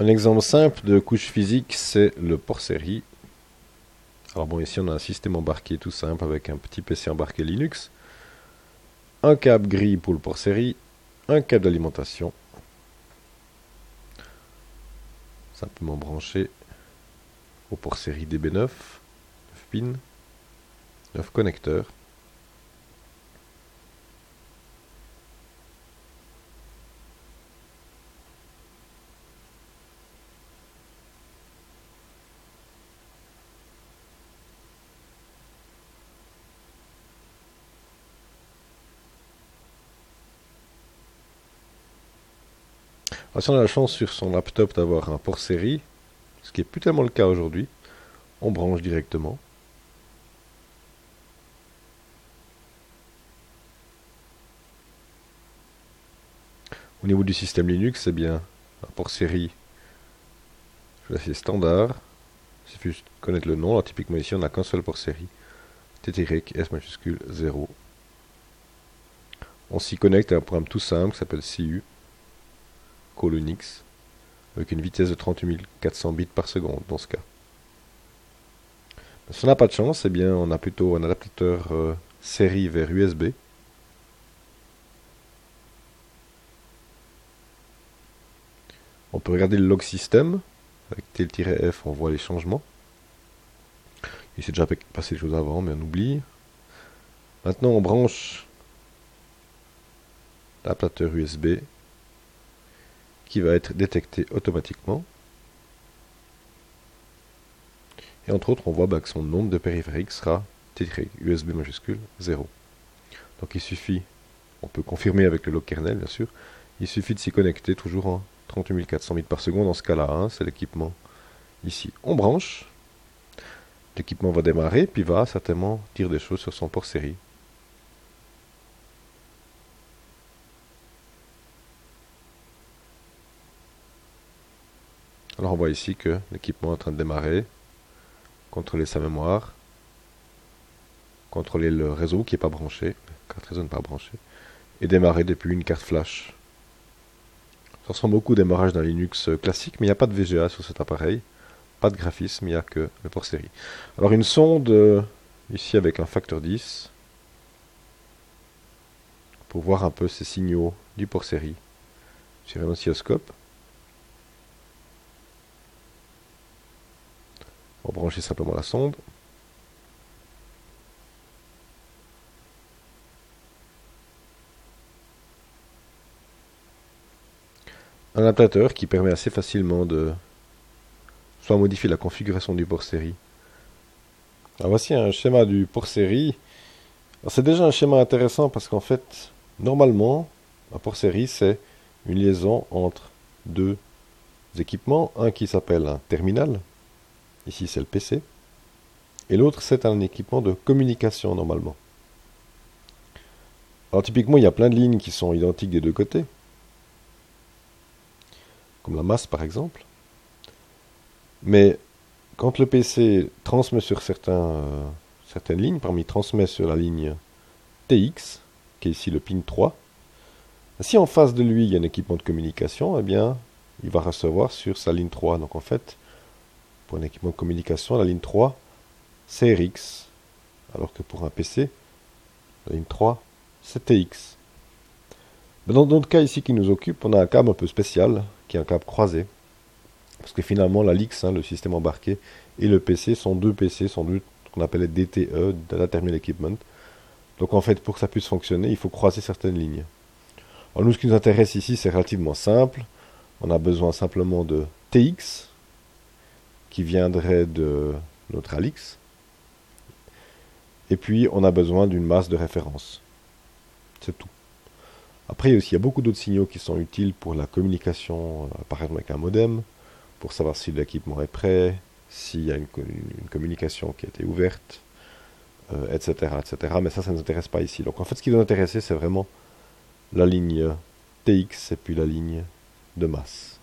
Un exemple simple de couche physique, c'est le port-série. Alors bon, ici on a un système embarqué tout simple avec un petit PC embarqué Linux, un câble gris pour le port-série, un câble d'alimentation, simplement branché au port-série DB9, 9 pins, 9 connecteurs. Si on a la chance sur son laptop d'avoir un port série, ce qui n'est plus tellement le cas aujourd'hui, on branche directement. Au niveau du système Linux, c'est bien un port série c'est standard. Il suffit de connaître le nom. Typiquement ici, on n'a qu'un seul port série. TTY, S majuscule 0. On s'y connecte à un programme tout simple qui s'appelle CU. Linux avec une vitesse de 38 400 bits par seconde dans ce cas. Si on n'a pas de chance, eh bien on a plutôt un adaptateur euh, série vers USB. On peut regarder le log système. Avec tel-f, on voit les changements. Il s'est déjà passé des choses avant, mais on oublie. Maintenant, on branche l'adaptateur USB qui va être détecté automatiquement. Et entre autres, on voit bah, que son nombre de périphériques sera USB majuscule 0. Donc il suffit, on peut confirmer avec le log kernel bien sûr, il suffit de s'y connecter toujours en 38 400 bits par seconde dans ce cas-là, hein, c'est l'équipement ici. On branche, l'équipement va démarrer, puis va certainement dire des choses sur son port série. Alors on voit ici que l'équipement est en train de démarrer, contrôler sa mémoire, contrôler le réseau qui n'est pas branché, carte réseau n'est pas branché, et démarrer depuis une carte flash. Ça ressemble beaucoup au démarrage d'un Linux classique, mais il n'y a pas de VGA sur cet appareil, pas de graphisme, il n'y a que le port série. Alors une sonde, euh, ici avec un facteur 10, pour voir un peu ces signaux du port série sur un oscilloscope. On va brancher simplement la sonde. Un adaptateur qui permet assez facilement de soit modifier la configuration du port série. Alors voici un schéma du port série. C'est déjà un schéma intéressant parce qu'en fait, normalement, un port série, c'est une liaison entre deux équipements. Un qui s'appelle un terminal, Ici, c'est le PC. Et l'autre, c'est un équipement de communication, normalement. Alors, typiquement, il y a plein de lignes qui sont identiques des deux côtés. Comme la masse, par exemple. Mais quand le PC transmet sur euh, certaines lignes, parmi transmet sur la ligne TX, qui est ici le pin 3, si en face de lui il y a un équipement de communication, eh bien, il va recevoir sur sa ligne 3. Donc en fait, pour un équipement de communication, la ligne 3, c'est RX, alors que pour un PC, la ligne 3, c'est TX. dans notre cas ici qui nous occupe, on a un câble un peu spécial, qui est un câble croisé. Parce que finalement, la LIX, hein, le système embarqué, et le PC sont deux PC, sont deux qu'on appelle DTE, Data Terminal Equipment. Donc en fait, pour que ça puisse fonctionner, il faut croiser certaines lignes. Alors nous, ce qui nous intéresse ici, c'est relativement simple. On a besoin simplement de TX, qui viendrait de notre Alix. Et puis, on a besoin d'une masse de référence. C'est tout. Après, il y a beaucoup d'autres signaux qui sont utiles pour la communication, euh, par exemple avec un modem, pour savoir si l'équipement est prêt, s'il y a une, communication qui a été ouverte, etc., euh, etc. Mais ça, ça ne nous intéresse pas ici. Donc en fait, ce qui nous intéresse, c'est vraiment la ligne TX et puis la ligne de masse.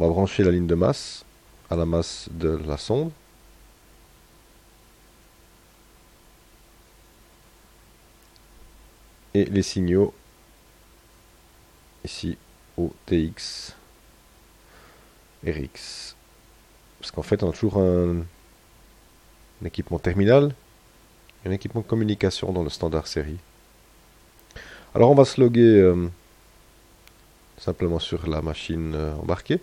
On va brancher la ligne de masse à la masse de la sonde. Et les signaux ici au TX RX. Parce qu'en fait, on a toujours un, équipement terminal et un équipement communication dans le standard série. Alors on va se loguer euh, simplement sur la machine euh, embarquée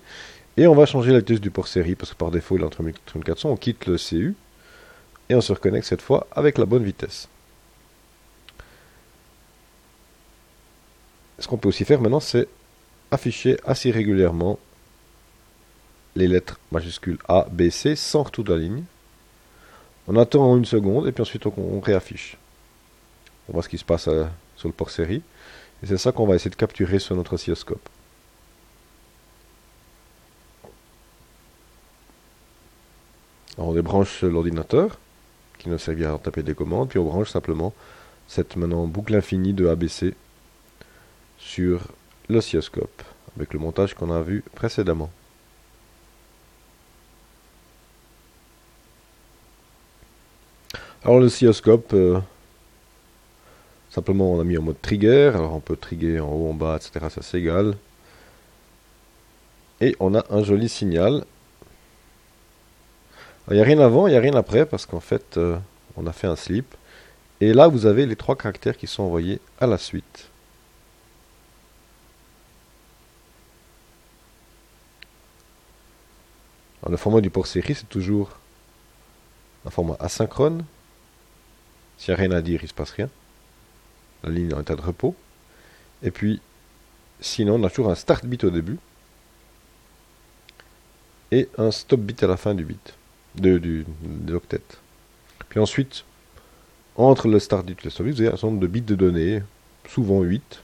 et on va changer la vitesse du port série parce que par défaut il est entre 1400, on quitte le CU et on se reconnecte cette fois avec la bonne vitesse. Ce qu'on peut aussi faire maintenant c'est afficher assez régulièrement les lettres majuscules A, B, C sans retour de la ligne. On attend une seconde et puis ensuite on, réaffiche. On voit ce qui se passe euh, sur le port série. Et c'est ça qu'on va essayer de capturer sur notre oscilloscope. on débranche l'ordinateur qui nous servira à taper des commandes, puis on branche simplement cette maintenant boucle infinie de ABC sur l'oscilloscope avec le montage qu'on a vu précédemment. Alors l'oscilloscope, euh, simplement on a mis en mode trigger, alors on peut trigger en haut, en bas, etc. Ça c'est égal. Et on a un joli signal. Il n'y a rien avant, il n'y a rien après, parce qu'en fait euh, on a fait un slip. Et là vous avez les trois caractères qui sont envoyés à la suite. le format du port série, c'est toujours un format asynchrone. S'il n'y a rien à dire, il ne se passe rien. La ligne en état de repos. Et puis, sinon, on a toujours un start bit au début. Et un stop bit à la fin du bit. De, du. Puis ensuite, entre le start bit et le stop bit, vous avez un certain nombre de bits de données, souvent 8.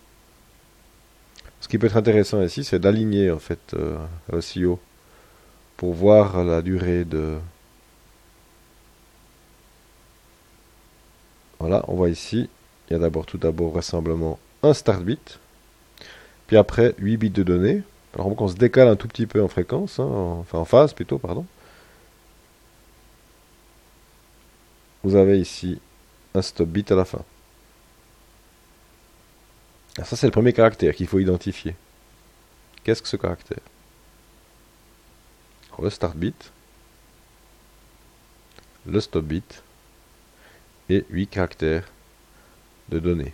Ce qui peut être intéressant ici, c'est d'aligner en fait euh, l'OCO pour voir la durée de... Voilà, on voit ici, il y a d'abord tout d'abord vraisemblablement un start bit, puis après 8 bits de données. Alors on se décale un tout petit peu en fréquence, hein, enfin en phase plutôt, pardon. Vous avez ici un stop bit à la fin. ça c'est le premier caractère qu'il faut identifier. Qu'est-ce que ce caractère? Le start bit, le stop bit et 8 caractères de données.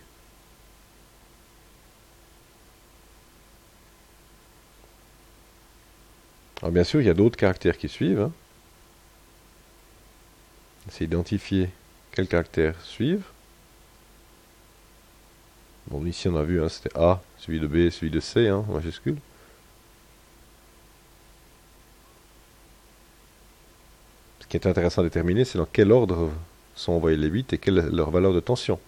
Alors bien sûr, il y a d'autres caractères qui suivent. Hein. C'est identifier quels caractères suivent. Bon, ici on a vu, hein, c'était A, celui de B, celui de C, hein, en majuscule. Ce qui est intéressant à déterminer, c'est dans quel ordre sont envoyés les bits et quelle est leur valeur de tension.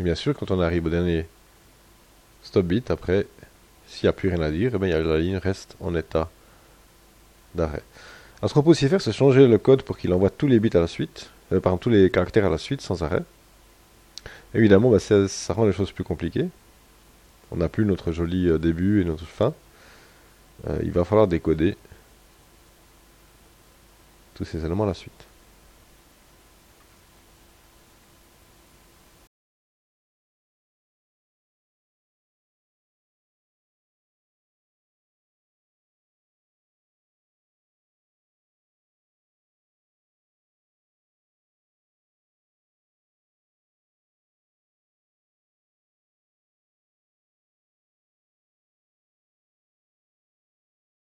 Et bien sûr, quand on arrive au dernier stop bit, après, s'il n'y a plus rien à dire, eh la ligne reste en état d'arrêt. Alors ce qu'on peut aussi faire, c'est changer le code pour qu'il envoie tous les bits à la suite, euh, par tous les caractères à la suite sans arrêt. Évidemment, bah, ça, rend les choses plus compliquées. On n'a plus notre joli euh, début et notre fin. Euh, il va falloir décoder tous ces éléments à la suite.